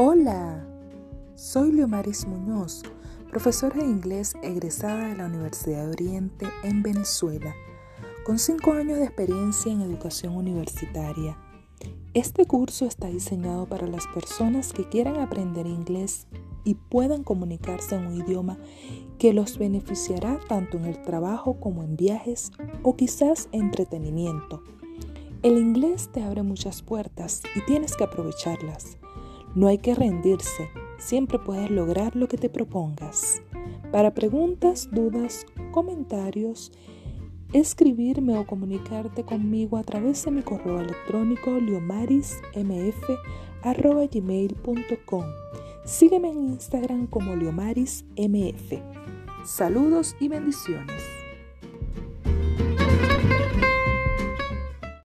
Hola, soy Leomaris Muñoz, profesora de inglés egresada de la Universidad de Oriente en Venezuela, con cinco años de experiencia en educación universitaria. Este curso está diseñado para las personas que quieran aprender inglés y puedan comunicarse en un idioma que los beneficiará tanto en el trabajo como en viajes o quizás entretenimiento. El inglés te abre muchas puertas y tienes que aprovecharlas. No hay que rendirse, siempre puedes lograr lo que te propongas. Para preguntas, dudas, comentarios, escribirme o comunicarte conmigo a través de mi correo electrónico liomarismf.gmail.com Sígueme en Instagram como liomarismf. Saludos y bendiciones.